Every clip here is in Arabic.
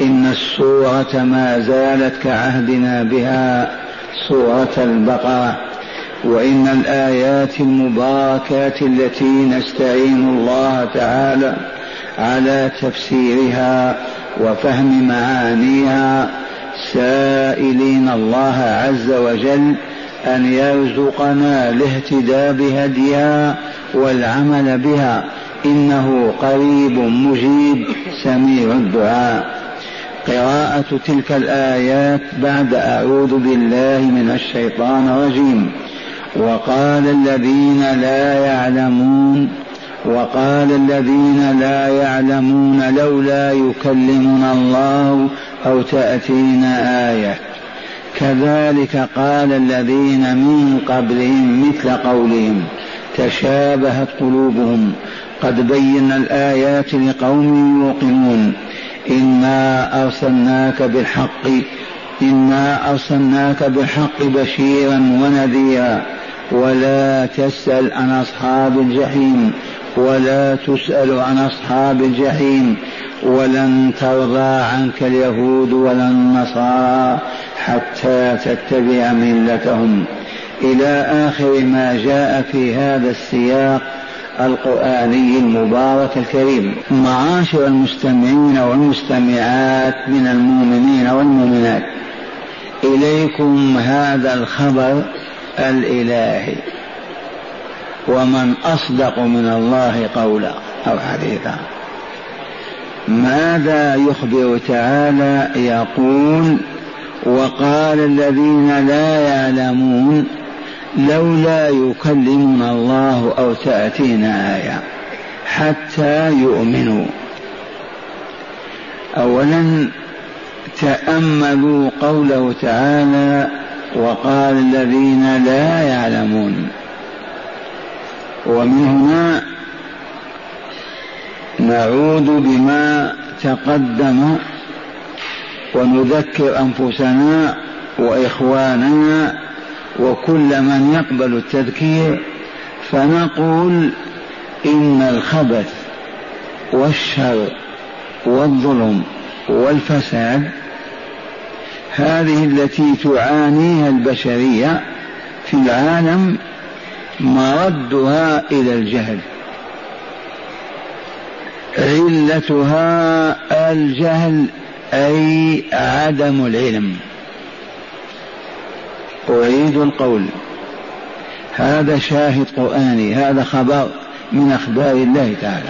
إن السورة ما زالت كعهدنا بها سورة البقرة وإن الآيات المباركات التي نستعين الله تعالى على تفسيرها وفهم معانيها سائلين الله عز وجل أن يرزقنا الاهتداء بهديها والعمل بها إنه قريب مجيب سميع الدعاء. قراءة تلك الآيات بعد أعوذ بالله من الشيطان الرجيم. وقال الذين لا يعلمون وقال الذين لا يعلمون لولا يكلمنا الله أو تأتينا آية. كذلك قال الذين من قبلهم مثل قولهم تشابهت قلوبهم قد بينا الآيات لقوم يوقنون. إنا أرسلناك بالحق إنا أرسلناك بالحق بشيرا ونذيرا. ولا تسأل عن أصحاب الجحيم ولا تسأل عن أصحاب الجحيم. ولن ترضى عنك اليهود ولا النصارى حتى تتبع ملتهم. إلى آخر ما جاء في هذا السياق القرآني المبارك الكريم. معاشر المستمعين والمستمعات من المؤمنين والمؤمنات. إليكم هذا الخبر الإلهي. ومن أصدق من الله قولا. أو حديثا. ماذا يخبر تعالى؟ يقول وقال الذين لا يعلمون لولا يكلمنا الله أو تأتينا آية حتى يؤمنوا. اولا تأملوا قوله تعالى وقال الذين لا يعلمون. ومن هنا نعود بما تقدم ونذكر أنفسنا وإخواننا وكل من يقبل التذكير فنقول إن الخبث والشر والظلم والفساد هذه التي تعانيها البشرية في العالم مردها إلى الجهل علتها الجهل أي عدم العلم. أعيد القول. هذا شاهد قرآني هذا خبر من أخبار الله تعالى.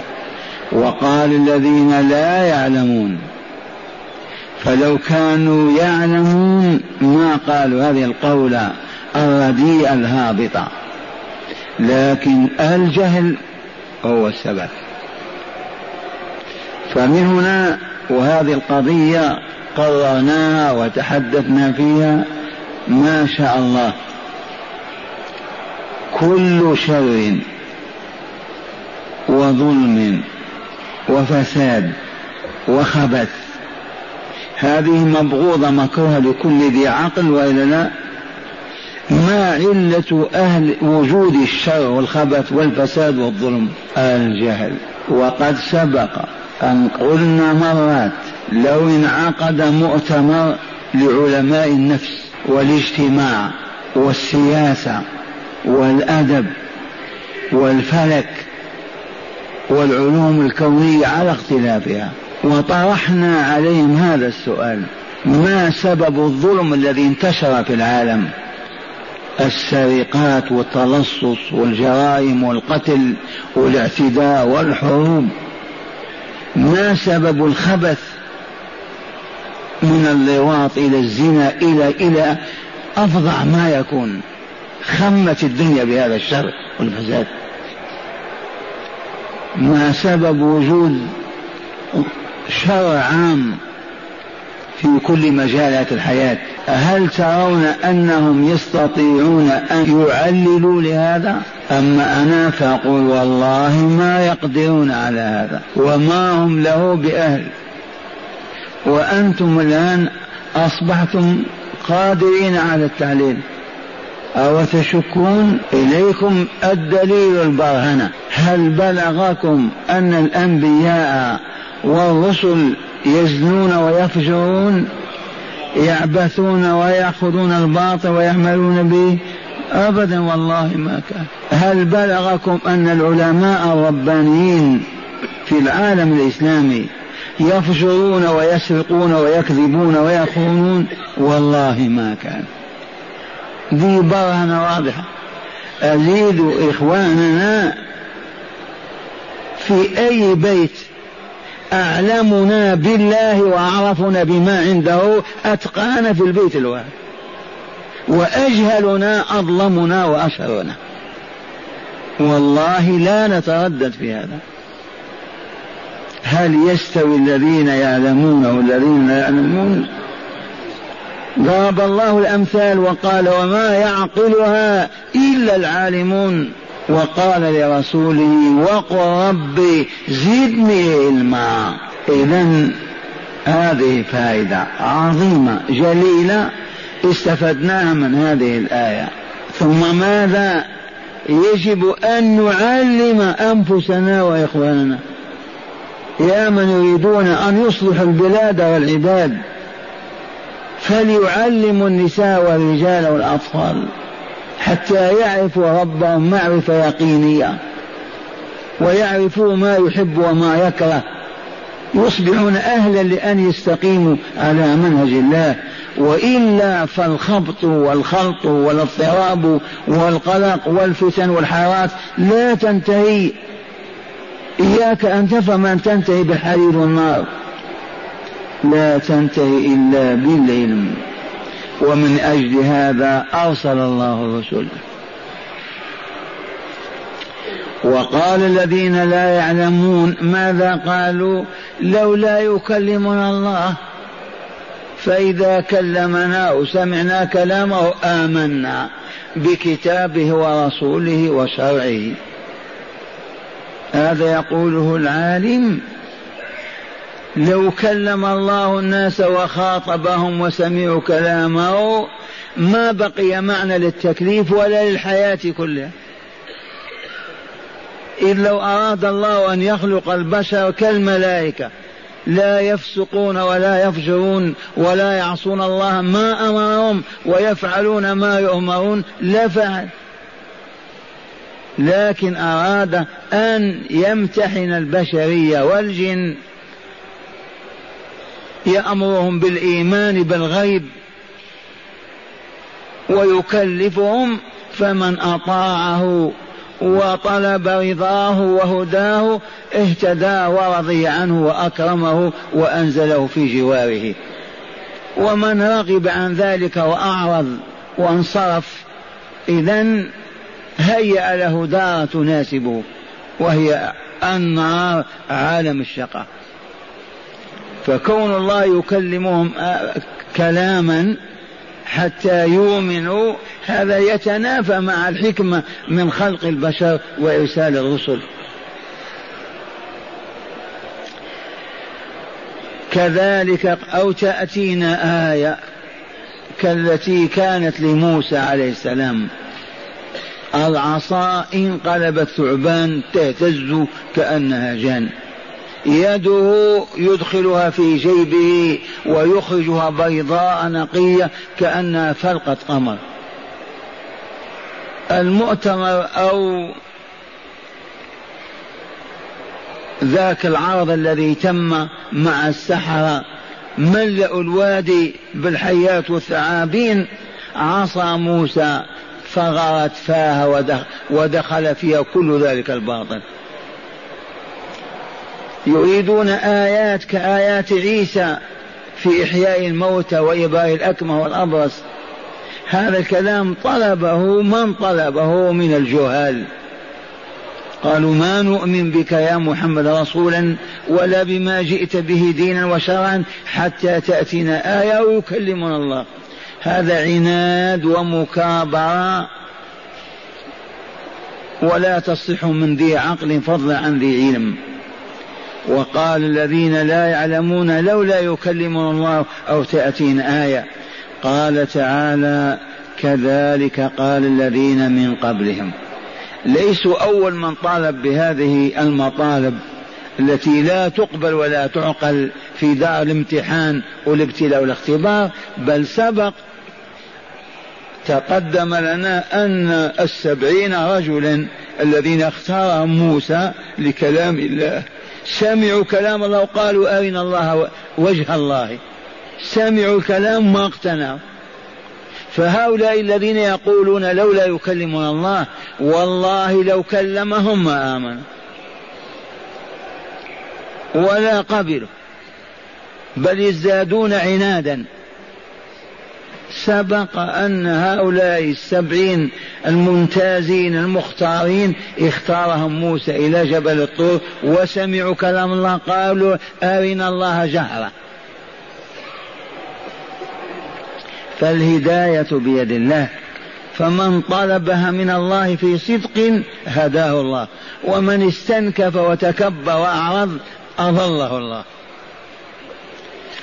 وقال الذين لا يعلمون. فلو كانوا يعلمون ما قالوا هذه القولة الرديئة الهابطة. لكن الجهل هو السبب. فمن هنا وهذه القضية قررناها وتحدثنا فيها ما شاء الله. كل شر وظلم وفساد وخبث. هذه مبغوضة مكروهة لكل ذي عقل وإلا لا. ما علة أهل وجود الشر والخبث والفساد والظلم؟ الجهل. وقد سبق أن قلنا مرات لو انعقد مؤتمر لعلماء النفس والاجتماع والسياسة والأدب والفلك والعلوم الكونية على اختلافها. وطرحنا عليهم هذا السؤال. ما سبب الظلم الذي انتشر في العالم؟ السرقات والتلصص والجرائم والقتل والاعتداء والحروب. ما سبب الخبث من اللواط إلى الزنا إلى إلى أفظع ما يكون. خمت الدنيا بهذا الشر والفساد. ما سبب وجود شر عام في كل مجالات الحياة. هل ترون أنهم يستطيعون أن يعللوا لهذا؟ أما أنا فأقول والله ما يقدرون على هذا وما هم له بأهل؟ وأنتم الآن أصبحتم قادرين على التعليل أو تشكون إليكم الدليل البرهنة هل بلغكم أن الأنبياء والرسل يزنون ويفجرون؟ يعبثون ويأخذون الباطل ويعملون به؟ أبدا والله ما كان. هل بلغكم أن العلماء الربانيين في العالم الإسلامي يفجرون ويسرقون ويكذبون ويخونون والله ما كان. ذي برهنة واضحة. أزيد إخواننا في أي بيت أعلمنا بالله وأعرفنا بما عنده أتقانا في البيت الواحد. وأجهلنا أظلمنا وأشهرنا والله لا نتردد في هذا. هل يستوي الذين يعلمون والذين لا يعلمون؟ ضرب الله الأمثال وقال وما يعقلها إلا العالمون. وقال لرسوله وقل ربي زدني علما. إذا هذه فائدة عظيمة جليلة استفدناها من هذه الآية. ثم ماذا؟ يجب أن نعلم أنفسنا وإخواننا. يا من يريدون أن يصلحوا البلاد والعباد فليعلموا النساء والرجال والأطفال حتى يعرفوا ربهم معرفة يقينية ويعرفوا ما يحب وما يكره. يصبحون أهلا لأن يستقيموا على منهج الله وإلا فالخبط والخلط والاضطراب والقلق والفتن والحارات لا تنتهي. إياك أن تفهم أن تنتهي بالحرير والنار لا تنتهي إلا بالعلم. ومن أجل هذا أرسل الله الرسل وقال الذين لا يعلمون ماذا قالوا؟ لولا يكلمنا الله. فإذا كلمنا وسمعنا كلامه آمنا بكتابه ورسوله وشرعه. هذا يقوله العالم. لو كلم الله الناس وخاطبهم وسمعوا كلامه ما بقي معنى للتكليف ولا للحياة كلها. إذ لو أراد الله أن يخلق البشر كالملائكة لا يفسقون ولا يفجرون ولا يعصون الله ما أمرهم ويفعلون ما يؤمرون لفعل. لكن أراد أن يمتحن البشرية والجن. يأمرهم بالإيمان بالغيب ويكلفهم فمن أطاعه وطلب رضاه وهداه اهتدى ورضي عنه وأكرمه وأنزله في جواره. ومن رغب عن ذلك وأعرض وانصرف إذا هيأ له دار تناسبه وهي النار عالم الشقاء. فكون الله يكلمهم آه، كلاما حتى يؤمنوا هذا يتنافى مع الحكمة من خلق البشر وإرسال الرسل. كذلك أو تأتينا آية كالتي كانت لموسى عليه السلام. العصا انقلبت ثعبان تهتز كأنها جان. يده يدخلها في جيبه ويخرجها بيضاء نقية كأنها فلقة قمر. المؤتمر أو ذاك العرض الذي تم مع السحرة ملأوا الوادي بالحيات والثعابين عصا موسى فغرت فاها ودخل فيها كل ذلك الباطل. يريدون آيات كآيات عيسى في إحياء الموتى وإباء الأكمة والأبرص. هذا الكلام طلبه من طلبه من الجهال. قالوا ما نؤمن بك يا محمد رسولا ولا بما جئت به دينا وشرعا حتى تأتينا آية ويكلمنا الله. هذا عناد ومكابرة ولا تصح من ذي عقل فضلا عن ذي علم. وقال الذين لا يعلمون لولا يكلمنا الله أو تأتينا آية. قال تعالى كذلك قال الذين من قبلهم. ليسوا أول من طالب بهذه المطالب. التي لا تقبل ولا تعقل في دار الامتحان والابتلاء والاختبار بل سبق تقدم لنا أن السبعين رجلا الذين اختارهم موسى لكلام الله. سمعوا كلام الله وقالوا أرنا الله وجه الله. سمعوا الكلام ما اقتنعوا فهؤلاء الذين يقولون لولا يكلمنا الله والله لو كلمهم ما آمنوا. ولا قبلوا بل يزدادون عنادا. سبق أن هؤلاء السبعين الممتازين المختارين اختارهم موسى إلى جبل الطور وسمعوا كلام الله قالوا أرنا الله جهرا. فالهداية بيد الله. فمن طلبها من الله في صدق هداه الله ومن استنكف وتكبر وأعرض أضله الله.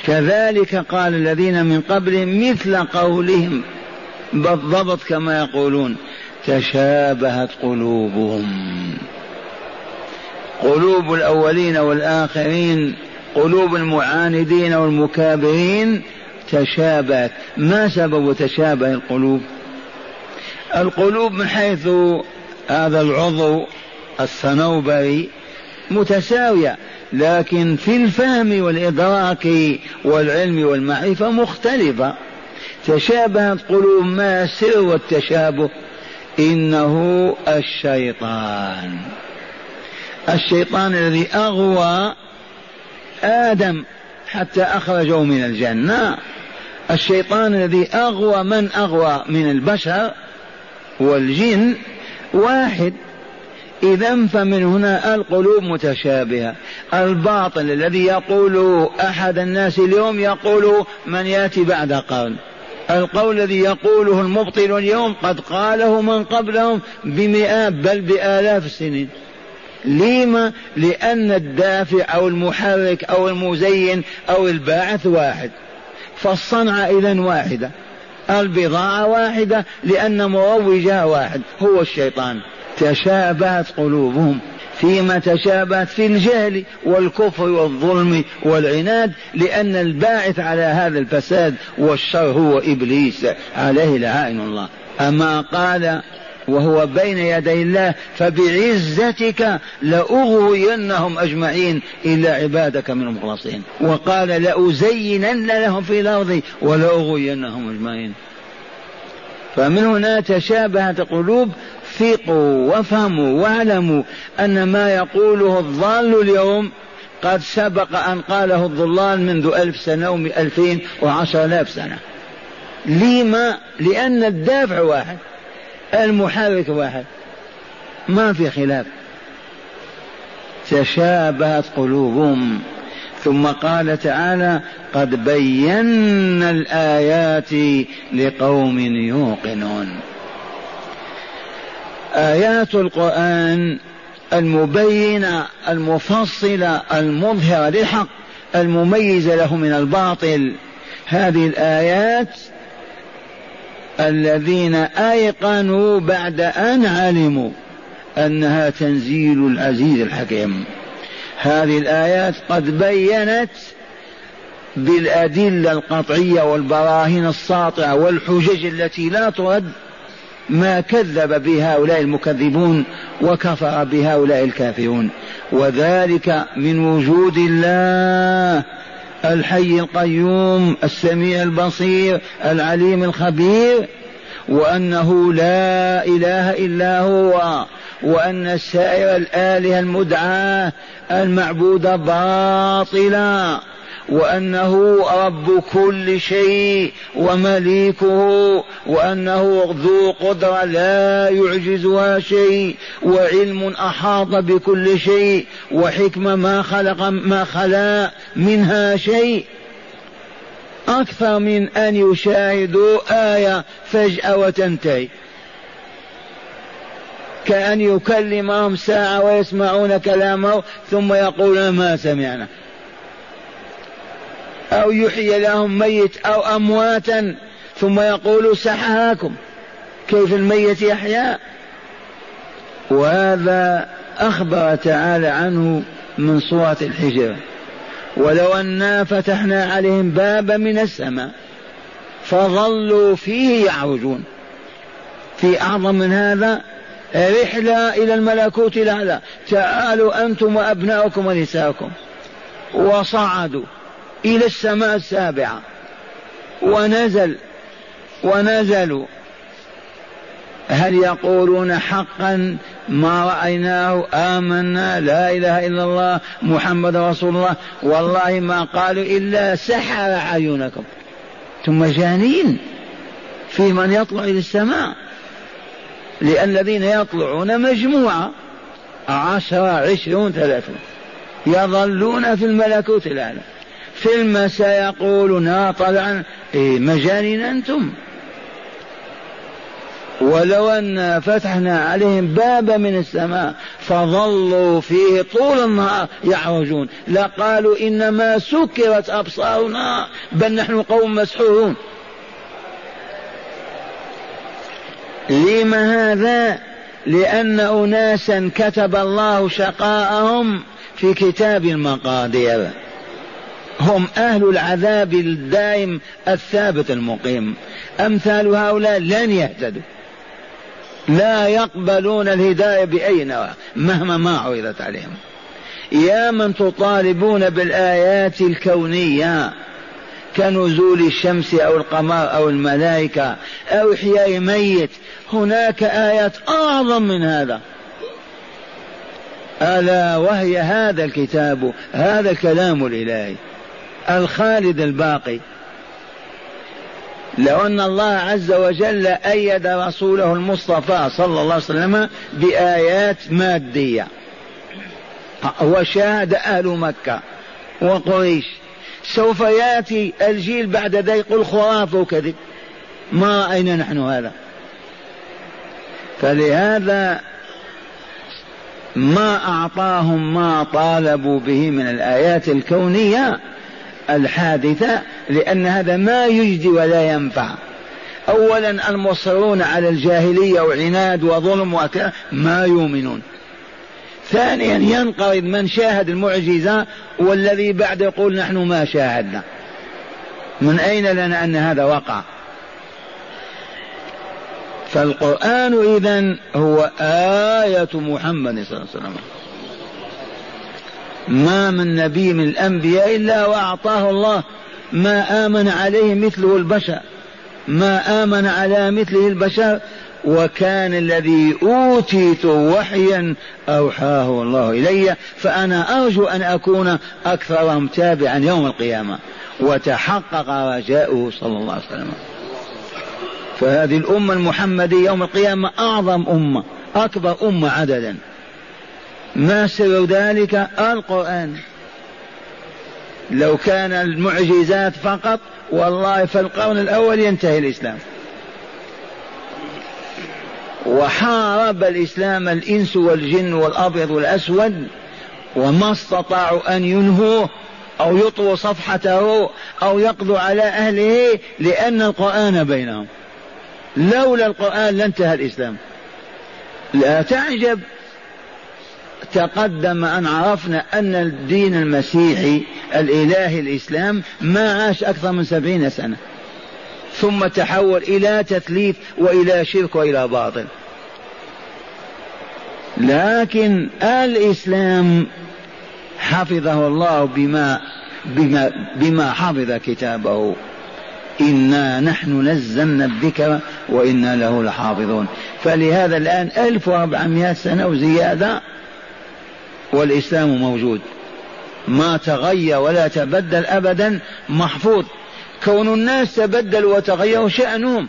كذلك قال الذين من قبلهم مثل قولهم بالضبط كما يقولون تشابهت قلوبهم. قلوب الأولين والآخرين قلوب المعاندين والمكابرين تشابهت. ما سبب تشابه القلوب؟ القلوب من حيث هذا العضو الصنوبري متساوية لكن في الفهم والإدراك والعلم والمعرفة مختلفة. تشابهت قلوب ما سر التشابه إنه الشيطان. الشيطان الذي أغوى آدم حتى أخرجه من الجنة. الشيطان الذي أغوى من أغوى من البشر والجن. واحد. إذا فمن هنا القلوب متشابهة. الباطل الذي يقوله أحد الناس اليوم يقوله من يأتي بعد قرن القول الذي يقوله المبطل اليوم قد قاله من قبلهم بمئات بل بآلاف السنين. لما؟ لأن الدافع أو المحرك أو المزين أو الباعث واحد. فالصنعة إذا واحدة. البضاعة واحدة لأن مروجها واحد. هو الشيطان. تشابهت قلوبهم فيما تشابهت في الجهل والكفر والظلم والعناد لأن الباعث على هذا الفساد والشر هو إبليس عليه لعائن الله. أما قال وهو بين يدي الله فبعزتك لأغوينهم أجمعين إلا عبادك من المخلصين. وقال لأزينن لهم في الأرض ولأغوينهم أجمعين. فمن هنا تشابهت قلوب ثقوا وافهموا واعلموا أن ما يقوله الضال اليوم قد سبق أن قاله الضلال منذ ألف سنة وألفين وعشر آلاف سنة. لما؟ لأن الدافع واحد المحرك واحد. ما في خلاف. تشابهت قلوبهم. ثم قال تعالى قد بينا الآيات لقوم يوقنون. آيات القرآن المبينة المفصلة المظهرة للحق المميزة له من الباطل. هذه الآيات الذين أيقنوا بعد أن علموا أنها تنزيل العزيز الحكيم. هذه الآيات قد بينت بالأدلة القطعية والبراهين الساطعة والحجج التي لا ترد ما كذب به هؤلاء المكذبون وكفر بهؤلاء الكافرون. وذلك من وجود الله الحي القيوم السميع البصير العليم الخبير وأنه لا إله إلا هو وأن سائر الآلهة المدعاة المعبوده باطلا. وأنه رب كل شيء ومليكه وأنه ذو قدرة لا يعجزها شيء وعلم أحاط بكل شيء وحكمة ما خلق ما خلا منها شيء. أكثر من أن يشاهدوا آية فجأة وتنتهي. كأن يكلمهم ساعة ويسمعون كلامه ثم يقولون ما سمعنا. أو يحيي لهم ميت أو أمواتا ثم يقول سحاكم. كيف الميت يحيا؟ وهذا أخبر تعالى عنه من سورة الحجر ولو أنا فتحنا عليهم بابا من السماء فظلوا فيه يعرجون. في أعظم من هذا رحلة إلى الملكوت الأعلى. تعالوا أنتم وأبناؤكم ونساؤكم. وصعدوا. إلى السماء السابعة. ونزل ونزلوا هل يقولون حقا ما رأيناه؟ آمنا لا إله إلا الله محمد رسول الله. والله ما قالوا إلا سحر أعينكم. ثم جانين في من يطلع إلى السماء. لأن الذين يطلعون مجموعة عشرة عشرون ثلاثون. يظلون في الملكوت الأعلى في المساء يقولون طلعا إيه مجانين أنتم. ولو أن فتحنا عليهم بابا من السماء فظلوا فيه طول النهار يعرجون. لقالوا إنما سكرت أبصارنا بل نحن قوم مسحورون. لم هذا؟ لأن أناسا كتب الله شقاءهم في كتاب المقادير. هم أهل العذاب الدائم الثابت المقيم. أمثال هؤلاء لن يهتدوا. لا يقبلون الهداية بأي نوع مهما ما عرضت عليهم. يا من تطالبون بالآيات الكونية كنزول الشمس أو القمر أو الملائكة أو إحياء ميت هناك آيات أعظم من هذا. ألا وهي هذا الكتاب هذا الكلام الإلهي. الخالد الباقي. لو أن الله عز وجل أيد رسوله المصطفى صلى الله عليه وسلم بآيات مادية. وشاهد أهل مكة وقريش. سوف يأتي الجيل بعد ذلك يقول خرافة وكذب. ما رأينا نحن هذا. فلهذا ما أعطاهم ما طالبوا به من الآيات الكونية الحادثة لأن هذا ما يجدي ولا ينفع. أولا المصرون على الجاهلية وعناد وظلم وكذا ما يؤمنون. ثانيا ينقرض من شاهد المعجزة والذي بعد يقول نحن ما شاهدنا. من أين لنا أن هذا وقع؟ فالقرآن إذا هو آية محمد صلى الله عليه وسلم. ما من نبي من الأنبياء إلا وأعطاه الله. ما آمن عليه مثله البشر. ما آمن على مثله البشر. وكان الذي أوتيت وحيا أوحاه الله إلي. فأنا أرجو أن أكون أكثرهم تابعا يوم القيامة. وتحقق رجاؤه صلى الله عليه وسلم. فهذه الأمة المحمدية يوم القيامة أعظم أمة. أكبر أمة عددا. ما سر ذلك القرآن. لو كان المعجزات فقط والله في القرن الأول ينتهي الإسلام. وحارب الإسلام الإنس والجن والأبيض والأسود وما استطاعوا أن ينهوه أو يطووا صفحته أو يقضوا على أهله لأن القرآن بينهم. لولا القرآن لانتهى الإسلام. لا تعجب تقدم أن عرفنا أن الدين المسيحي الإلهي الإسلام ما عاش أكثر من سبعين سنة. ثم تحول إلى تثليث وإلى شرك وإلى باطل. لكن الإسلام حفظه الله بما بما بما حفظ كتابه. إنا نحن نزلنا الذكر وإنا له لحافظون. فلهذا الآن 1400 سنة وزيادة والإسلام موجود. ما تغير ولا تبدل أبدا محفوظ. كون الناس تبدلوا وتغيروا شأنهم.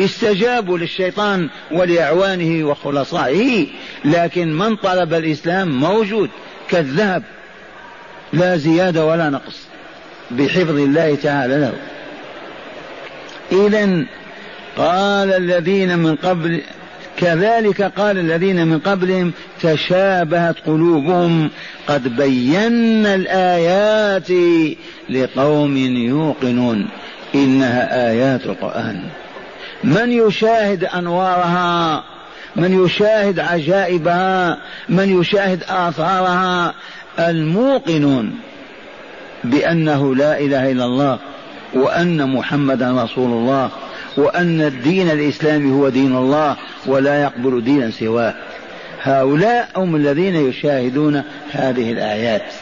استجابوا للشيطان ولأعوانه وخلصائه. لكن من طلب الإسلام موجود. كالذهب. لا زيادة ولا نقص. بحفظ الله تعالى له. إذا قال الذين من قبل كذلك قال الذين من قبلهم تشابهت قلوبهم قد بينا الآيات لقوم يوقنون. إنها آيات القرآن. من يشاهد أنوارها من يشاهد عجائبها من يشاهد آثارها الموقنون بأنه لا إله إلا الله وأن محمدا رسول الله وأن الدين الإسلامي هو دين الله ولا يقبل دينا سواه. هؤلاء هم الذين يشاهدون هذه الآيات.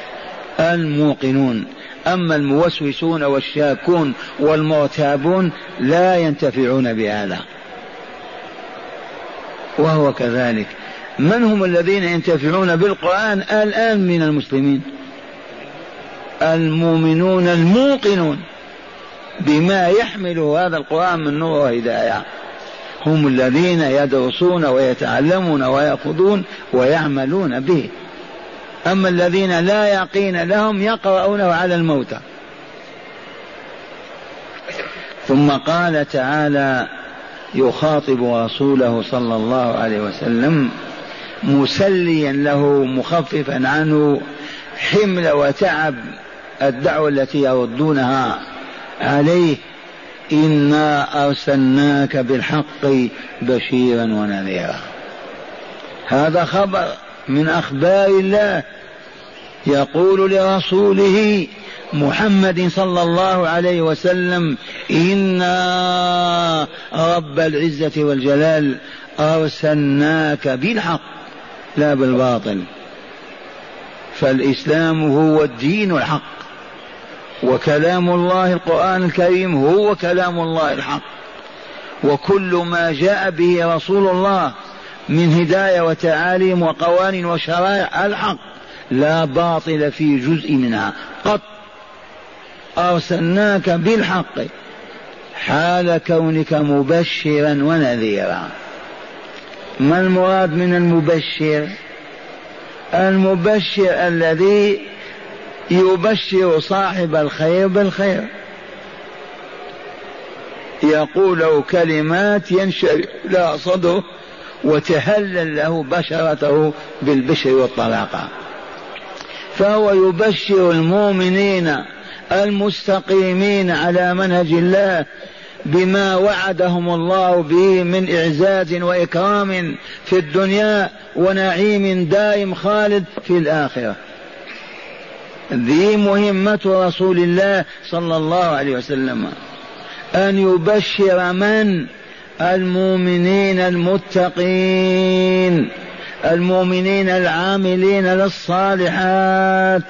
الموقنون. أما الموسوسون والشاكون والمرتابون لا ينتفعون بهذا. وهو كذلك. من هم الذين ينتفعون بالقرآن؟ الآن من المسلمين. المؤمنون الموقنون. بما يحمل هذا القرآن من نور وهداية. هم الذين يدرسون ويتعلمون ويأخذون ويعملون به. أما الذين لا يقين لهم يقرؤونه على الموتى. ثم قال تعالى يخاطب رسوله صلى الله عليه وسلم مسليا له مخففا عنه حمل وتعب الدعوة التي يردونها. عليه إنا أرسلناك بالحق بشيرا ونذيرا. هذا خبر من أخبار الله يقول لرسوله محمد صلى الله عليه وسلم إنا رب العزة والجلال أرسلناك بالحق لا بالباطل. فالإسلام هو الدين الحق. وكلام الله القرآن الكريم هو كلام الله الحق. وكل ما جاء به رسول الله من هداية وتعاليم وقوانين وشرائع الحق لا باطل في جزء منها. قط. أرسلناك بالحق حال كونك مبشرا ونذيرا. ما المراد من المبشر؟ المبشر الذي يبشر صاحب الخير بالخير. يقول له كلمات ينشرح لها صدره وتهلل له بشرته بالبشر والطلاقة. فهو يبشر المؤمنين المستقيمين على منهج الله بما وعدهم الله به من إعزاز وإكرام في الدنيا ونعيم دائم خالد في الآخرة. ذي مهمة رسول الله صلى الله عليه وسلم. أن يبشر من؟ المؤمنين المتقين المؤمنين العاملين للصالحات.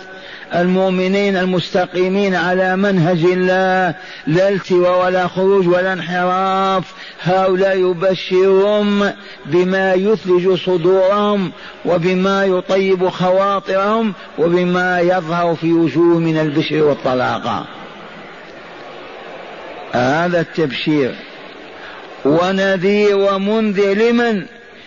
المؤمنين المستقيمين على منهج الله لا التواء ولا خروج ولا انحراف. هؤلاء يبشرهم بما يثلج صدورهم وبما يطيب خواطرهم وبما يظهر في وجوه من البشر والطلاقه هذا التبشير. ونذير ومنذر لمن؟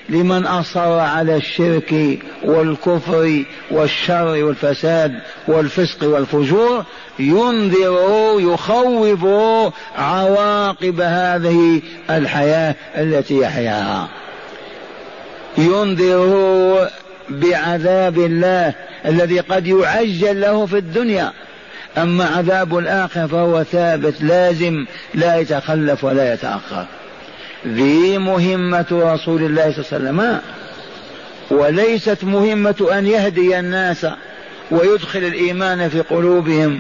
لمن أصر على الشرك والكفر والشر والفساد والفسق والفجور ينذر يخوف عواقب هذه الحياة التي يحياها. ينذر بعذاب الله الذي قد يعجل له في الدنيا. أما عذاب الآخرة فهو ثابت لازم لا يتخلف ولا يتأخر. ذي مهمة رسول الله صلى الله عليه وسلم. وليست مهمة أن يهدي الناس ويدخل الإيمان في قلوبهم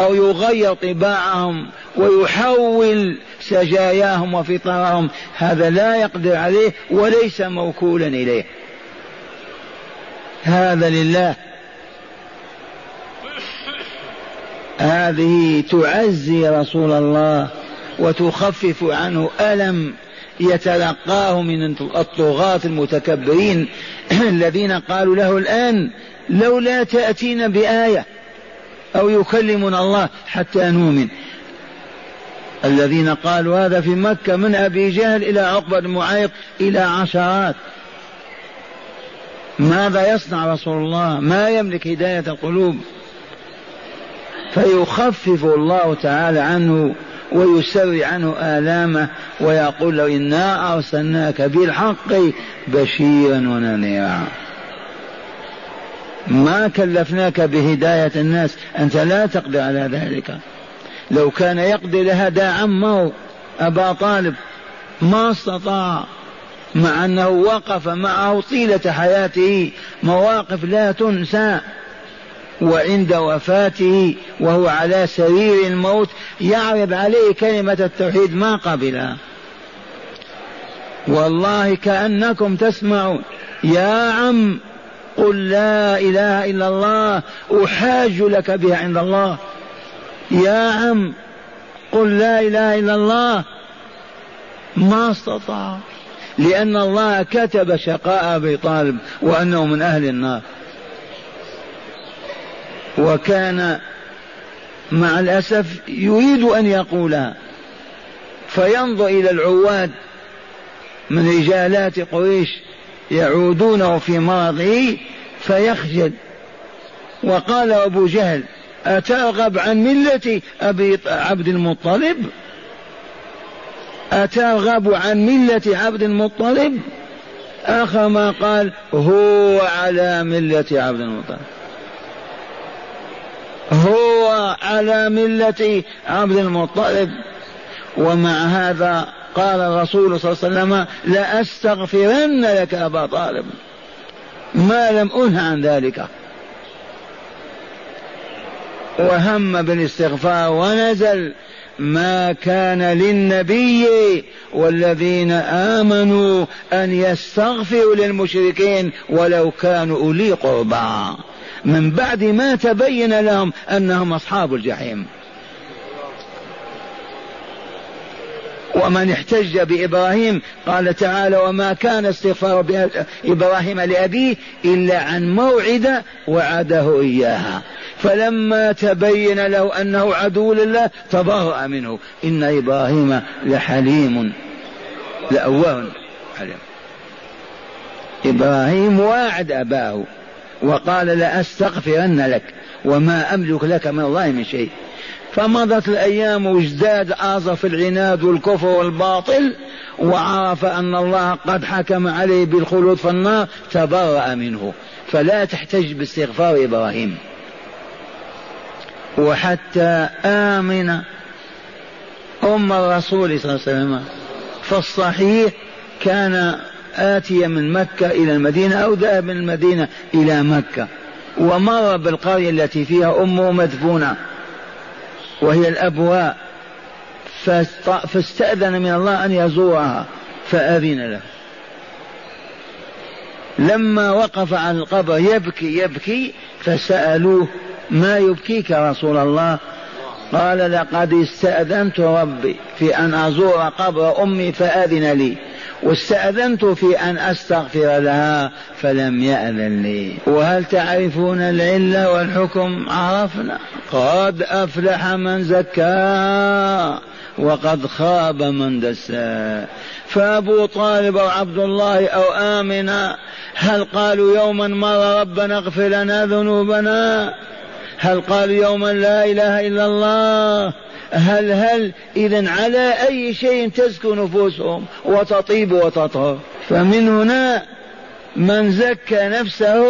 أو يغير طباعهم ويحول سجاياهم وفطرهم. هذا لا يقدر عليه وليس موكولا إليه. هذا لله. هذه تعزي رسول الله وتخفف عنه ألم يتلقاه من الطغاة المتكبرين الذين قالوا له الآن لولا تأتينا بآية أو يكلمنا الله حتى نؤمن. الذين قالوا هذا في مكة من أبي جهل إلى عقبة معيط إلى عشرات. ماذا يصنع رسول الله؟ ما يملك هداية القلوب؟ فيخفف الله تعالى عنه ويسري عنه آلامه ويقول له إنا أرسلناك بالحق بشيرا ونذيرا. ما كلفناك بهداية الناس أنت لا تقدر على ذلك. لو كان يقدر لهدى عمه أبا طالب ما استطاع مع أنه وقف معه طيلة حياته مواقف لا تنسى. وعند وفاته وهو على سرير الموت يعرض عليه كلمة التوحيد ما قبلها والله كأنكم تسمعون يا عم قل لا إله إلا الله أحاج لك بها عند الله. يا عم قل لا إله إلا الله. ما استطاع لأن الله كتب شقاء أبي طالب وأنه من أهل النار. وكان مع الأسف يريد أن يقولها فينظر إلى العواد من رجالات قريش يعودونه في مرضه فيخجل. وقال أبو جهل أترغب عن ملة أبي عبد المطلب؟ أترغب عن ملة عبد المطلب؟ آخر ما قال هو على ملة عبد المطلب. على ملة عبد المطلب. ومع هذا قال الرسول صلى الله عليه وسلم لأستغفرن لك أبا طالب. ما لم أنه عن ذلك. وهم بالاستغفار ونزل ما كان للنبي والذين آمنوا أن يستغفروا للمشركين ولو كانوا أولي قربى. من بعد ما تبين لهم أنهم أصحاب الجحيم. ومن احتج بإبراهيم قال تعالى وما كان استغفار إبراهيم لأبيه إلا عن موعدة وعده إياها. فلما تبين له أنه عدو لله تبرأ منه. إن إبراهيم لحليم. لأواه حليم. إبراهيم واعد أباه. وقال لأستغفرن لك وما أملك لك من الله من شيء. فمضت الأيام وازداد في العناد والكفر والباطل وعرف أن الله قد حكم عليه بالخلود في النار تبرأ منه. فلا تحتج باستغفار إبراهيم. وحتى آمن أم الرسول صلى الله عليه وسلم فالصحيح كان آتيا من مكة إلى المدينة أو ذهب من المدينة إلى مكة. ومر بالقرية التي فيها أمه مدفونة وهي الأبواء. فاستأذن من الله أن يزورها فأذن له. لما وقف على القبر يبكي يبكي فسألوه ما يبكيك رسول الله؟ قال لقد استأذنت ربي في أن أزور قبر أمي فأذن لي. واستأذنت في أن أستغفر لها فلم يأذن لي. وهل تعرفون العلة والحكم؟ عرفنا. قد أفلح من زكاها وقد خاب من دساها فأبو طالب أو عبد الله أو آمنا هل قالوا يوما مر ربنا اغفر لنا ذنوبنا؟ هل قالوا يوما لا إله إلا الله؟ هل هل إذا على أي شيء تزكو نفوسهم وتطيب وتطهر؟ فمن هنا من زكى نفسه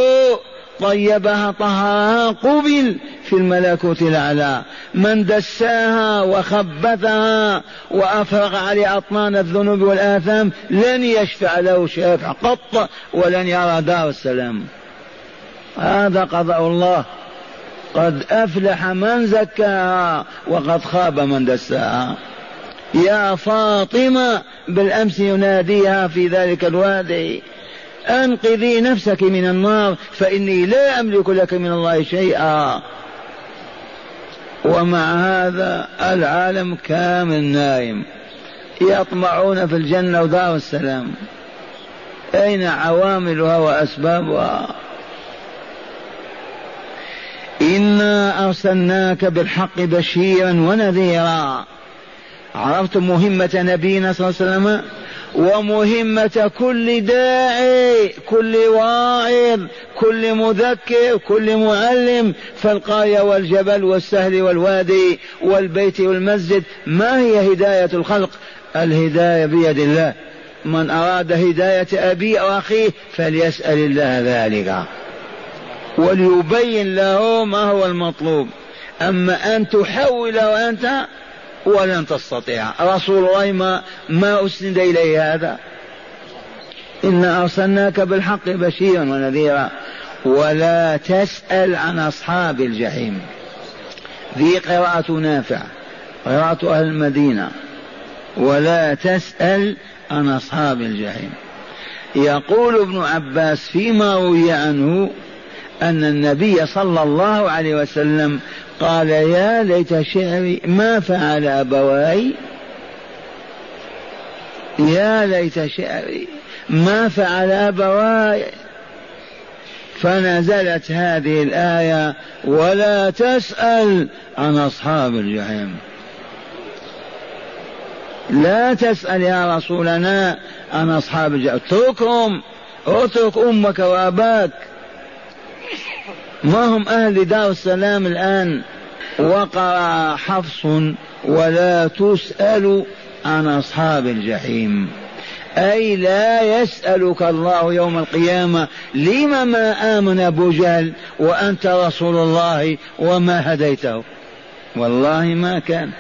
طيبها طهرها قبل في الملكوت الأعلى. من دساها وخبثها وأفرغ عليه أطنان الذنوب والآثام لن يشفع له شافع قط ولن يرى دار السلام. هذا قضاء الله. قد أفلح من زكاها وقد خاب من دساها يا فاطمة بالأمس يناديها في ذلك الوادي أنقذي نفسك من النار فإني لا أملك لك من الله شيئا. ومع هذا العالم كامل نايم يطمعون في الجنة ودار السلام. أين عواملها وأسبابها؟ أرسلناك بالحق بشيرا ونذيرا. عرفتم مهمة نبينا صلى الله عليه وسلم؟ ومهمة كل داعي كل واعظ كل مذكر كل معلم. فالقرية والجبل والسهل والوادي والبيت والمسجد ما هي هداية الخلق؟ الهداية بيد الله. من أراد هداية أبي أو أخيه فليسأل الله ذلك. وليبين له ما هو المطلوب. أما أن تحول وأنت ولن تستطيع. رسول الله ما, ما أسند إليه هذا. إنا أرسلناك بالحق بشيرا ونذيرا. ولا تسأل عن أصحاب الجحيم. ذي قراءة نافع. قراءة أهل المدينة. ولا تسأل عن أصحاب الجحيم. يقول ابن عباس فيما روي عنه أن النبي صلى الله عليه وسلم قال يا ليت شعري ما فعل أبواي يا ليت شعري ما فعل أبواي فنزلت هذه الآية ولا تسأل عن أصحاب الجحيم. لا تسأل يا رسولنا عن أصحاب الجحيم. اتركهم اترك أمك وأباك. ما هم أهل دار السلام الآن؟ وقرأ حفص ولا تسأل عن أصحاب الجحيم. أي لا يسألك الله يوم القيامة لم ما آمن أبو جهل وأنت رسول الله وما هديته؟ والله ما كان.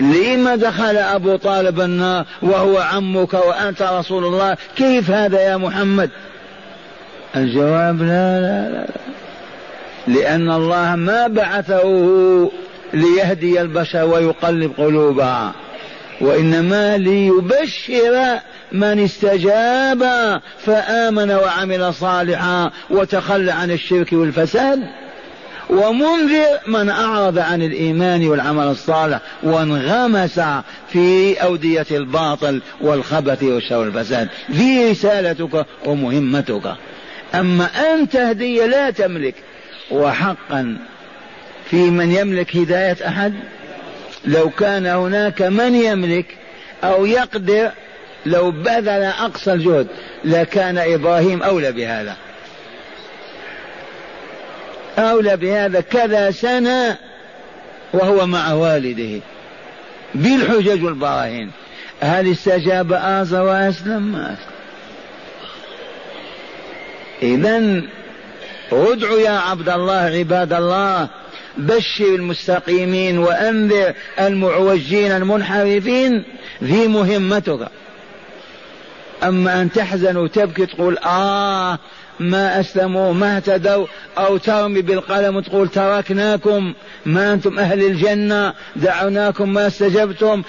لما دخل أبو طالب النار وهو عمك وأنت رسول الله كيف هذا يا محمد؟ الجواب لا لا لا. لأن الله ما بعثه ليهدي البشر ويقلب قلوبها وإنما ليبشر من استجاب فآمن وعمل صالحا وتخلى عن الشرك والفساد. ومنذر من أعرض عن الإيمان والعمل الصالح وانغمس في أودية الباطل والخبث والشر والفساد. ذي رسالتك ومهمتك. أما أن تهدي لا تملك. وحقا في من يملك هداية أحد؟ لو كان هناك من يملك أو يقدر لو بذل أقصى الجهد لكان إبراهيم أولى بهذا. أولى بهذا كذا سنة وهو مع والده. بالحجج والبراهين هل استجاب آزر وأسلم؟ ما أسلم إذا ادعوا يا عبد الله عباد الله بشر المستقيمين وأنذر المعوجين المنحرفين ذي مهمتك. أما أن تحزن وتبكي تقول آه ما أسلموا ما اهتدوا أو ترمي بالقلم وتقول تركناكم ما أنتم أهل الجنة دعوناكم ما استجبتم.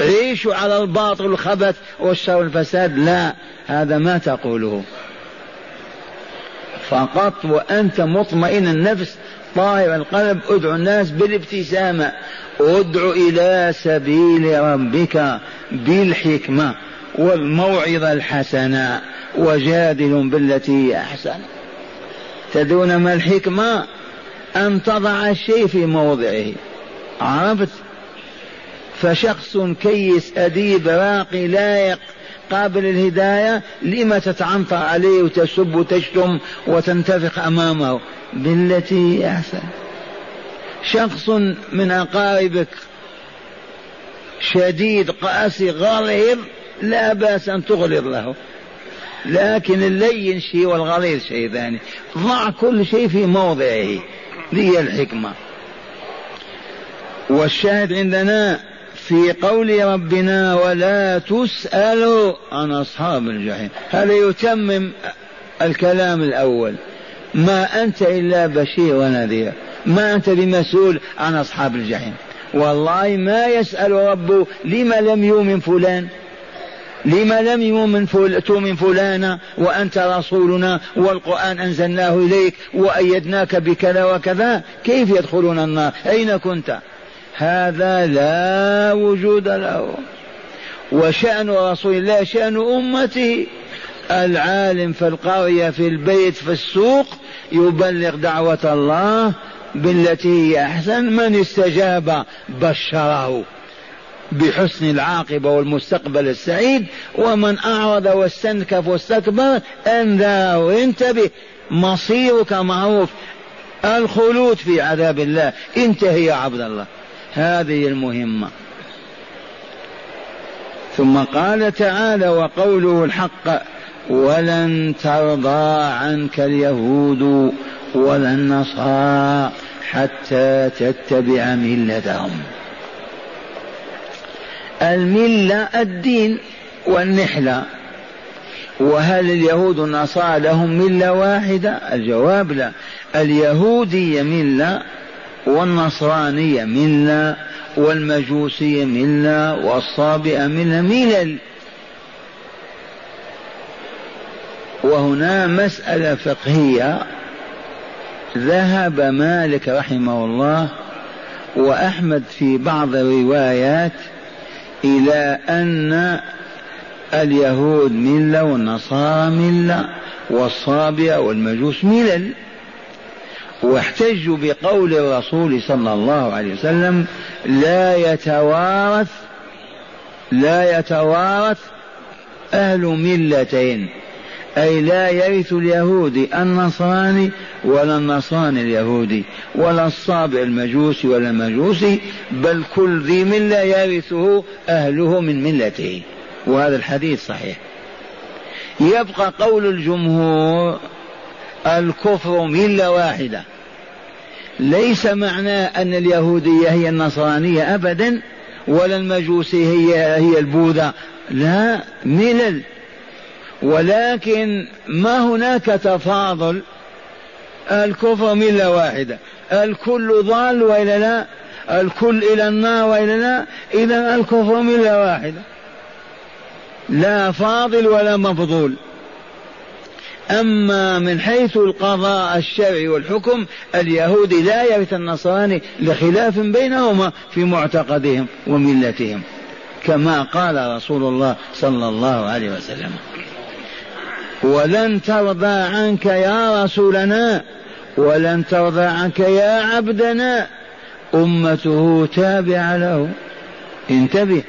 عيشوا على الباطل والخبث والشر والفساد. لا هذا ما تقوله. فقط وأنت مطمئن النفس طاهر القلب ادعو الناس بالابتسامة. ادعو إلى سبيل ربك بالحكمة والموعظة الحسنة وجادل بالتي هي أحسن. تدون ما الحكمة؟ أن تضع الشيء في موضعه. عرفت؟ فشخص كيس أديب راقي لائق قابل الهداية لما تتعنطر عليه وتسب وتشتم وتنتفق أمامه. بالتي أحسن. شخص من أقاربك شديد قاسي غليظ لا بأس أن تغلظ له. لكن اللين شيء والغليظ شيء ثاني. ضع كل شيء في موضعه هي الحكمة. والشاهد عندنا في قول ربنا ولا تسأل عن أصحاب الجحيم. هذا يتمم الكلام الأول. ما أنت إلا بشير ونذير. ما أنت بمسؤول عن أصحاب الجحيم. والله ما يسأل ربه لما لم يؤمن فلان. لما لم يؤمن فل... تؤمن فلانا وأنت رسولنا والقرآن أنزلناه إليك وأيدناك بكذا وكذا. كيف يدخلون النار؟ أين كنت؟ هذا لا وجود له. وشأن رسول الله شأن أمته. العالم في القرية في البيت في السوق يبلغ دعوة الله بالتي هي أحسن. من استجاب بشره بحسن العاقبة والمستقبل السعيد. ومن أعرض واستنكف واستكبر أنذره انتبه مصيرك معروف. الخلود في عذاب الله. انتهي يا عبد الله. هذه المهمة. ثم قال تعالى وقوله الحق ولن ترضى عنك اليهود ولا النصارى حتى تتبع ملتهم. الملة الدين والنحلة. وهل اليهود والنصارى لهم ملة واحدة؟ الجواب لا. اليهودية ملة والنصرانية ملة والمجوسية ملة والصابئة ملة ملل وهنا مسألة فقهية. ذهب مالك رحمه الله وأحمد في بعض الروايات إلى أن اليهود ملة والنصارى ملة والصابئة والمجوس ملل واحتجوا بقول الرسول صلى الله عليه وسلم لا يتوارث لا يتوارث أهل ملتين. أي لا يرث اليهودي النصراني ولا النصراني اليهودي ولا الصابع المجوسي ولا المجوسي بل كل ذي ملة يرثه أهله من ملته وهذا الحديث صحيح. يبقى قول الجمهور الكفر ملة واحدة. ليس معناه أن اليهودية هي النصرانية أبدا ولا المجوسية هي هي البوذا. لا ملل. ولكن ما هناك تفاضل. الكفر ملة واحدة. الكل ضال وإلا لا؟ الكل إلى النار وإلا لا؟ إذا الكفر ملة واحدة. لا فاضل ولا مفضول. أما من حيث القضاء الشرعي والحكم اليهودي لا يرث النصراني لخلاف بينهما في معتقدهم وملتهم كما قال رسول الله صلى الله عليه وسلم. ولن ترضى عنك يا رسولنا ولن ترضى عنك يا عبدنا أمته تابعة له. انتبه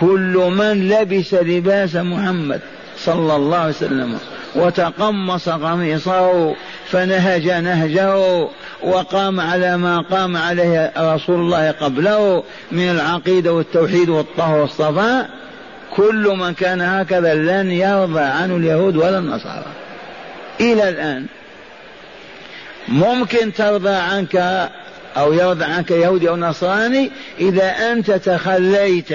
كل من لبس لباس محمد صلى الله عليه وسلم وتقمص قميصه فنهج نهجه وقام على ما قام عليه رسول الله قبله من العقيدة والتوحيد والطهر والصفاء كل من كان هكذا لن يرضى عنه اليهود ولا النصارى. إلى الآن ممكن ترضى عنك أو يرضى عنك يهودي أو نصراني إذا أنت تخليت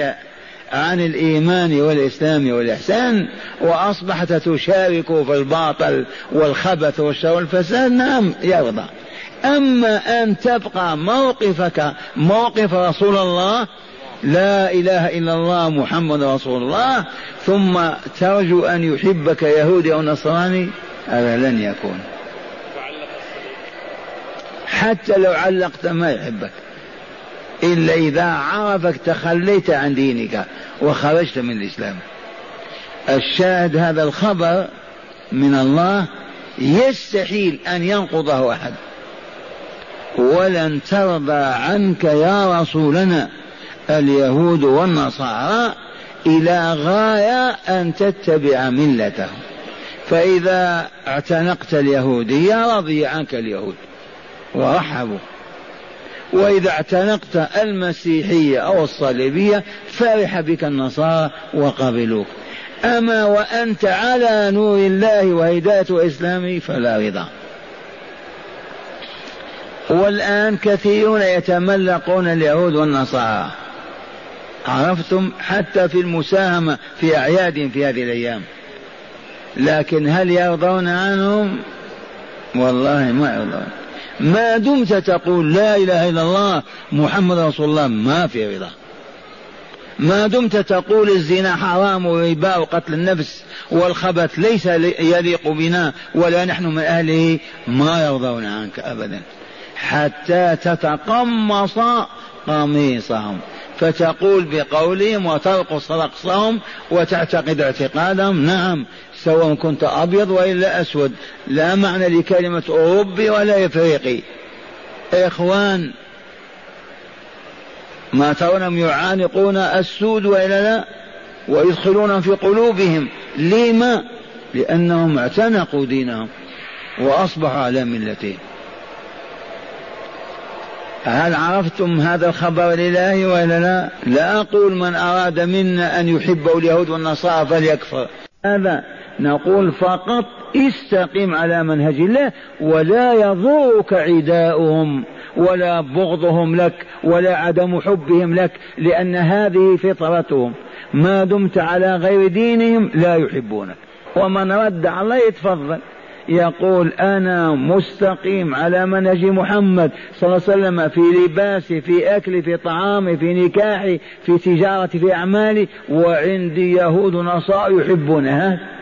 عن الإيمان والإسلام والإحسان وأصبحت تشارك في الباطل والخبث والشر والفساد. نعم يرضى أما أن تبقى موقفك موقف رسول الله لا إله إلا الله محمد رسول الله ثم ترجو أن يحبك يهودي أو نصراني هذا لن يكون. حتى لو علقت ما يحبك. إلا إذا عرفك تخليت عن دينك وخرجت من الإسلام. الشاهد هذا الخبر من الله يستحيل أن ينقضه أحد. ولن ترضى عنك يا رسولنا اليهود والنصارى إلى غاية أن تتبع ملتهم. فإذا اعتنقت اليهودية رضي عنك اليهود. ورحبوا. وإذا اعتنقت المسيحية أو الصليبية فرح بك النصارى وقبلوك. أما وأنت على نور الله وهداية وإسلامه فلا رضا. والآن كثيرون يتملقون اليهود والنصارى. عرفتم؟ حتى في المساهمة في أعيادهم في هذه الأيام. لكن هل يرضون عنهم؟ والله ما يرضون. ما دمت تقول لا إله إلا الله محمد رسول الله ما في رضا. ما دمت تقول الزنا حرام والربا وقتل النفس والخبث ليس يليق بنا ولا نحن من أهله ما يرضون عنك أبدا. حتى تتقمص قميصهم فتقول بقولهم وترقص رقصهم وتعتقد اعتقادهم. نعم سواء كنت أبيض وإلا أسود. لا معنى لكلمة أوروبي ولا إفريقي. إخوان ما ترونهم يعانقون السود وإلا لا؟ ويدخلون في قلوبهم. لما؟ لأنهم اعتنقوا دينهم وأصبحوا على ملتهم. هل عرفتم هذا الخبر الإلهي ولا لا؟ لا أقول من أراد منا أن يحبه اليهود والنصارى فليكفر. هذا نقول فقط استقم على منهج الله ولا يضرك عداؤهم ولا بغضهم لك ولا عدم حبهم لك لأن هذه فطرتهم. ما دمت على غير دينهم لا يحبونك. ومن رد عليه يتفضل يقول أنا مستقيم على منهج محمد صلى الله عليه وسلم في لباسي في أكلي في طعامي في نكاحي في تجارتي في أعمالي. وعندي يهود ونصارى يحبونها.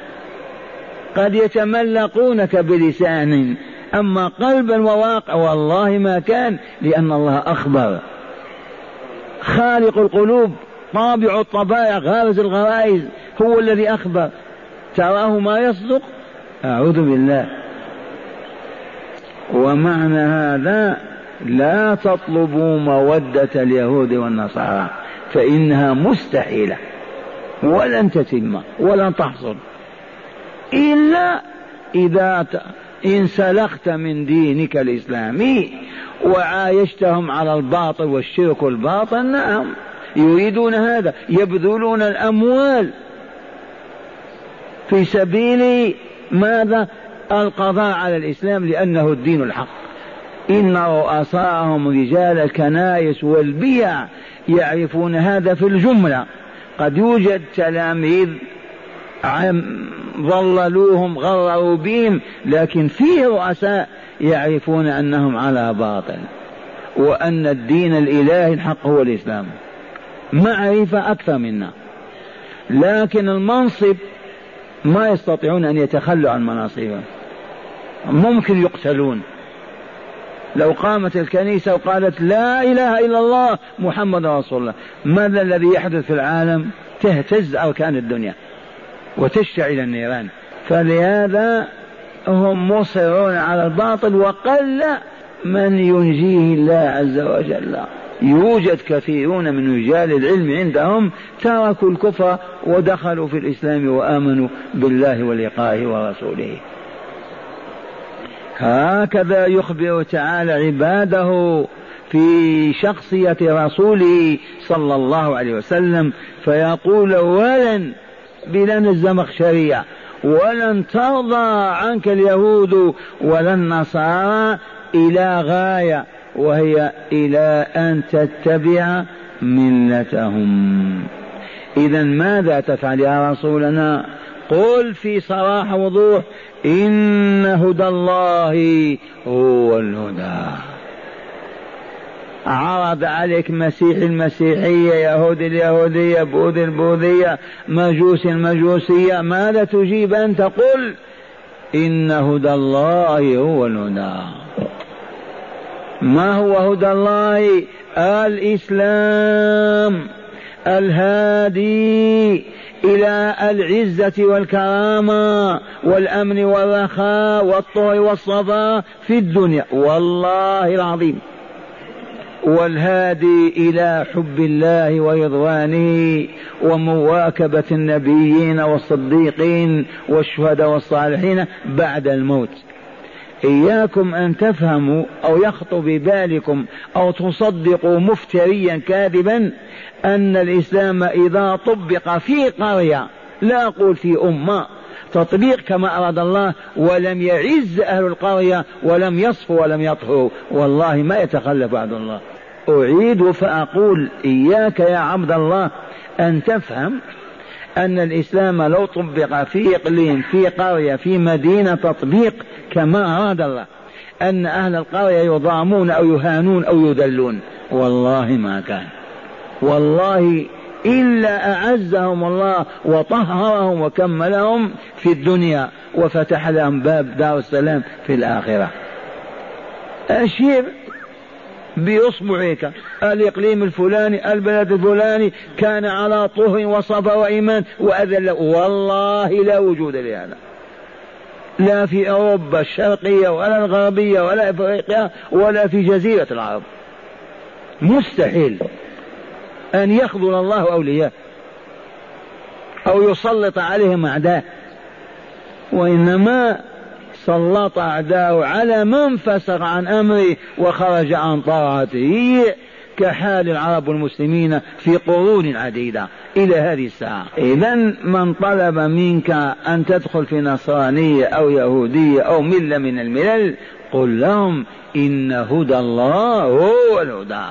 قد يتملقونك بلسان أما قلبا وواقع والله ما كان لأن الله أخبر. خالق القلوب طابع الطبائع غارز الغرائز هو الذي أخبر. تراه ما يصدق؟ أعوذ بالله. ومعنى هذا لا تطلبوا مودة اليهود والنصارى فإنها مستحيلة. ولن تتم ولن تحصل. إلا إذا انسلخت من دينك الإسلامي وعايشتهم على الباطل والشرك والباطل نعم يريدون هذا يبذلون الأموال. في سبيل ماذا؟ القضاء على الإسلام لأنه الدين الحق. إن رؤساءهم رجال الكنائس والبيع يعرفون هذا في الجملة. قد يوجد تلاميذ ضللوهم غرروا بهم لكن فيه رؤساء يعرفون أنهم على باطل وأن الدين الإلهي الحق هو الإسلام. معرفة أكثر منا. لكن المنصب ما يستطيعون أن يتخلوا عن مناصبهم. ممكن يقتلون. لو قامت الكنيسة وقالت لا إله إلا الله محمد رسول الله ماذا الذي يحدث في العالم تهتز أركان الدنيا. وتشتعل النيران. فلهذا هم مصرون على الباطل وقل من ينجيه الله عز وجل. يوجد كثيرون من رجال العلم عندهم تركوا الكفر ودخلوا في الإسلام وآمنوا بالله ولقائه ورسوله. هكذا يخبر تعالى عباده في شخصية رسوله صلى الله عليه وسلم فيقول ولن بلن الزمخشرية ولن ترضى عنك اليهود ولا النصارى إلى غاية وهي إلى أن تتبع ملتهم. إذا ماذا تفعل يا رسولنا؟ قل في صراحة وضوح إن هدى الله هو الهدى. عرض عليك مسيح المسيحية يهود اليهودية بوذ البوذية مجوس المجوسية ماذا تجيب أنت قل إن هدى الله هو الهدى. ما هو هدى الله؟ الإسلام الهادي إلى العزة والكرامة والأمن والرخاء والطهر والصفاء في الدنيا. والله العظيم. والهادي إلى حب الله ورضوانه ومواكبة النبيين والصديقين والشهداء والصالحين بعد الموت. إياكم أن تفهموا أو يخطر ببالكم أو تصدقوا مفتريا كاذبا أن الإسلام إذا طبق في قرية لا أقول في أمة تطبيق كما أراد الله ولم يعز أهل القرية ولم يصفوا ولم يطهروا والله ما يتخلف بعد الله. أعيد فأقول إياك يا عبد الله أن تفهم أن الإسلام لو طبق في إقليم في قرية في مدينة تطبيق كما أراد الله. أن أهل القرية يضامون أو يهانون أو يذلون. والله ما كان. والله إلا أعزهم الله وطهرهم وكملهم في الدنيا وفتح لهم باب دار السلام في الآخرة. أشير بإصبعك. الإقليم الفلاني البلد الفلاني كان على طهر وصفا وإيمان وأذل. والله لا وجود لهذا. لا في أوروبا الشرقية ولا الغربية ولا أفريقيا ولا في جزيرة العرب. مستحيل. أن يخذل الله أولياء أو يسلط عليهم أعداء وإنما سلط أعداءه على من فسق عن أمره وخرج عن طاعته كحال العرب والمسلمين في قرون عديدة إلى هذه الساعة. إذا من طلب منك أن تدخل في نصرانية أو يهودية أو ملة من الملل قل لهم إن هدى الله هو الهدى.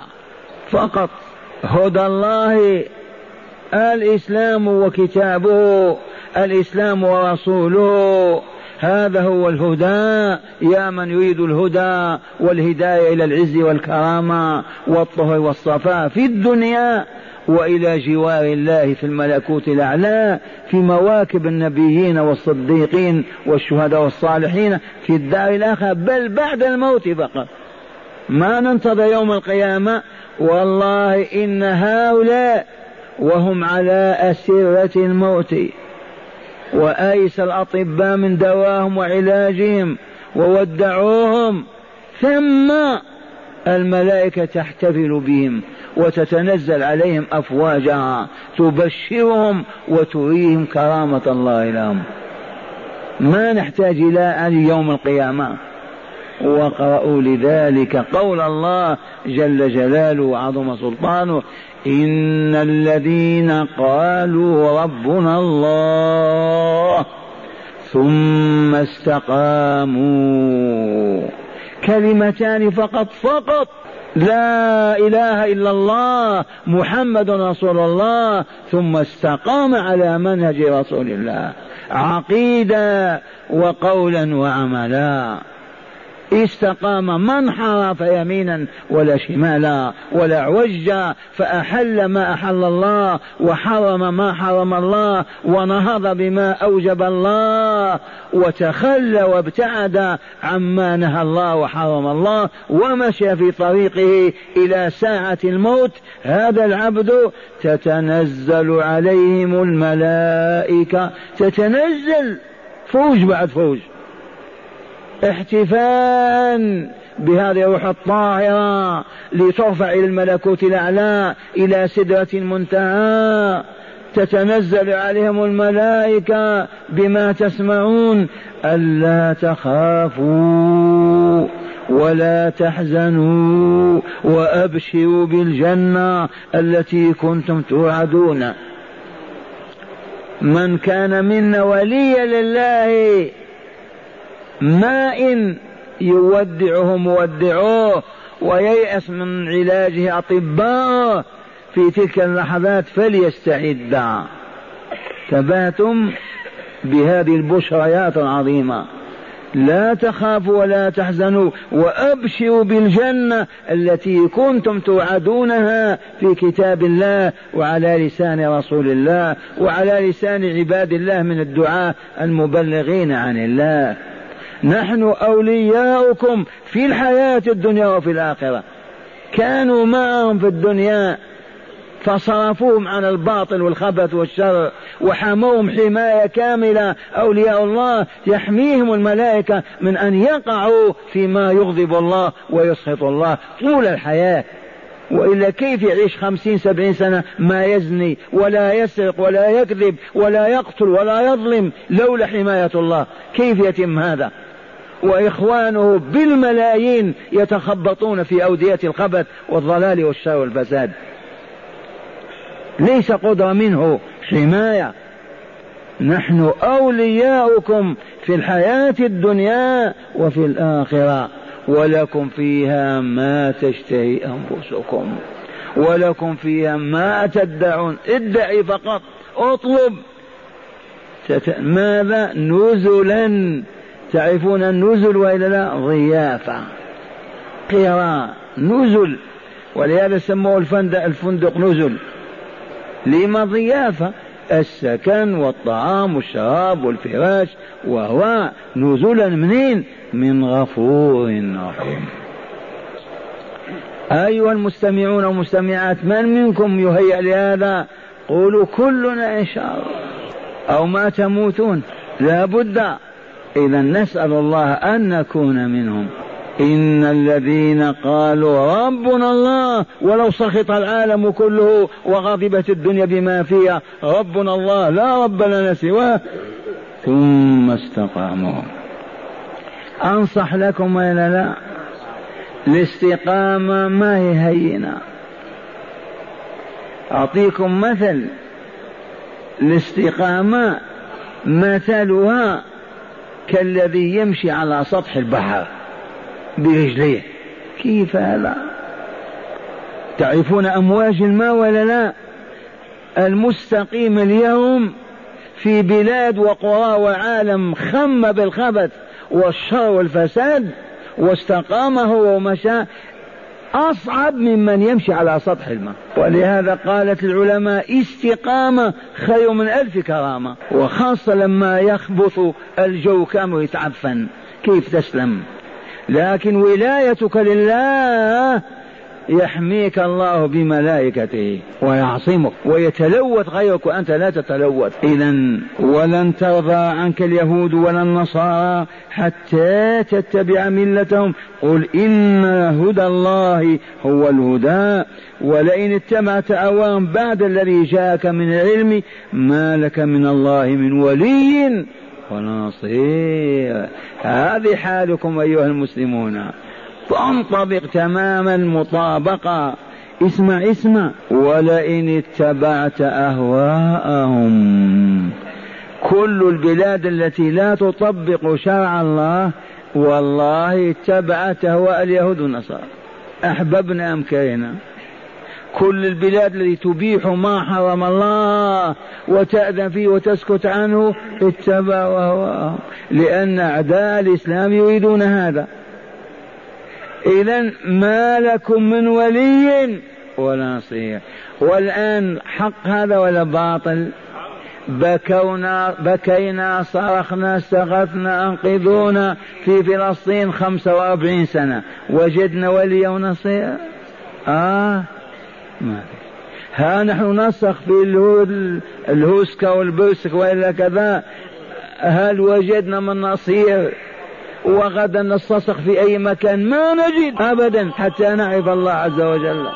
فقط هدى الله الإسلام وكتابه الإسلام ورسوله. هذا هو الهدى. يا من يريد الهدى والهداية إلى العز والكرامة والطهر والصفاء في الدنيا وإلى جوار الله في الملكوت الأعلى في مواكب النبيين والصديقين والشهداء والصالحين في الدار الآخرة. بل بعد الموت فقط. ما ننتظر يوم القيامة والله إن هؤلاء وهم على أسرة الموت وأيس الأطباء من دواهم وعلاجهم وودعوهم ثم الملائكة تحتفل بهم وتتنزل عليهم أفواجها تبشرهم وتريهم كرامة الله لهم. ما نحتاج إلى يوم القيامة. واقرأوا لذلك قول الله جل جلاله وعظم سلطانه إن الذين قالوا ربنا الله ثم استقاموا كلمتان فقط فقط. لا إله إلا الله محمد رسول الله. ثم استقام على منهج رسول الله. عقيده وقولا وعملا. استقام من حرف يمينا ولا شمالا ولا عوجا فأحل ما أحل الله وحرم ما حرم الله ونهض بما أوجب الله وتخلى وابتعد عما نهى الله وحرم الله ومشى في طريقه إلى ساعة الموت هذا العبد تتنزل عليهم الملائكة تتنزل فوج بعد فوج احتفال بهذه الروح الطاهرة لترفع إلى الملكوت الأعلى إلى سدرة المنتهى. تتنزل عليهم الملائكة بما تسمعون. ألا تخافوا ولا تحزنوا وأبشروا بالجنة التي كنتم توعدون. من كان منا وليا لله ما إن يودعه مودعوه وييأس من علاجه أطباء. في تلك اللحظات فليستعد. تباتم بهذه البشريات العظيمة. لا تخافوا ولا تحزنوا وأبشروا بالجنة التي كنتم توعدونها في كتاب الله وعلى لسان رسول الله وعلى لسان عباد الله من الدعاء المبلغين عن الله. نحن أولياؤكم في الحياة الدنيا وفي الآخرة. كانوا معهم في الدنيا فصرفوهم عن الباطل والخبث والشر وحموهم حماية كاملة. أولياء الله يحميهم الملائكة من أن يقعوا فيما يغضب الله ويسخط الله طول الحياة. وإلا كيف يعيش خمسين سبعين سنة ما يزني ولا يسرق ولا يكذب ولا يقتل ولا يظلم لولا حماية الله؟ كيف يتم هذا؟ وإخوانه بالملايين يتخبطون في أودية الخبث والضلال والشر والفساد. ليس قدرة منه حماية. نحن أولياؤكم في الحياة الدنيا وفي الآخرة. ولكم فيها ما تشتهي أنفسكم. ولكم فيها ما تدعون. ادعي فقط اطلب. ماذا؟ نزلا. تعرفون النزل وإلا لا؟ ضيافة. قراء نزل. ولهذا سموه الفندق الفندق نزل. لما ضيافة؟ السكن والطعام والشراب والفراش. وهو نزلا منين؟ من غفور رحيم. أيها المستمعون والمستمعات من منكم يهيأ لهذا؟ قولوا كلنا إن شاء الله. أو ما تموتون. لا بد إذا نسأل الله أن نكون منهم. إن الذين قالوا ربنا الله ولو سخط العالم كله وغضبت الدنيا بما فيها ربنا الله لا رب لنا سواه. ثم استقاموا. أنصح لكم ولا لا؟ الاستقامة ما هي هينة. أعطيكم مثل. الاستقامة مثلها كالذي يمشي على سطح البحر برجليه. كيف هذا؟ تعرفون أمواج الماء ولا لا؟ المستقيم اليوم في بلاد وقرى وعالم خم بالخبث والشر والفساد واستقام هو ومشى أصعب ممن يمشي على سطح الماء. ولهذا قالت العلماء استقامة خير من ألف كرامة وخاصة لما يخبث الجو كامل يتعفن. كيف تسلم؟ لكن ولايتك لله يحميك الله بملائكته ويعصمك. ويتلوث غيرك وأنت لا تتلوث. إذا ولن ترضى عنك اليهود ولا النصارى حتى تتبع ملتهم. قل إن هدى الله هو الهدى. ولئن اتبعت أوام بعد الذي جاءك من العلم ما لك من الله من ولي ونصير. هذه حالكم أيها المسلمون. تنطبق تمام المطابقة اسمع اسمع. ولئن اتبعت أهواءهم. كل البلاد التي لا تطبق شرع الله والله اتبعت أهواء اليهود والنصارى. أحببنا أم كرهنا؟ كل البلاد التي تبيح ما حرم الله وتأذن فيه وتسكت عنه اتبعوا أهواءهم. لأن أعداء الإسلام يريدون هذا. إذا ما لكم من ولي ولا نصير. والآن حق هذا ولا باطل؟ بكونا بكينا صرخنا استغثنا أنقذونا في فلسطين خمسة وأربعين سنة. وجدنا ولي ونصير؟ آه. ما ها نحن نسخ في الهوسكا والبوسك وإلا كذا. هل وجدنا من نصير؟ وغدا نستصخ في أي مكان ما نجد أبدا حتى نعرف الله عز وجل.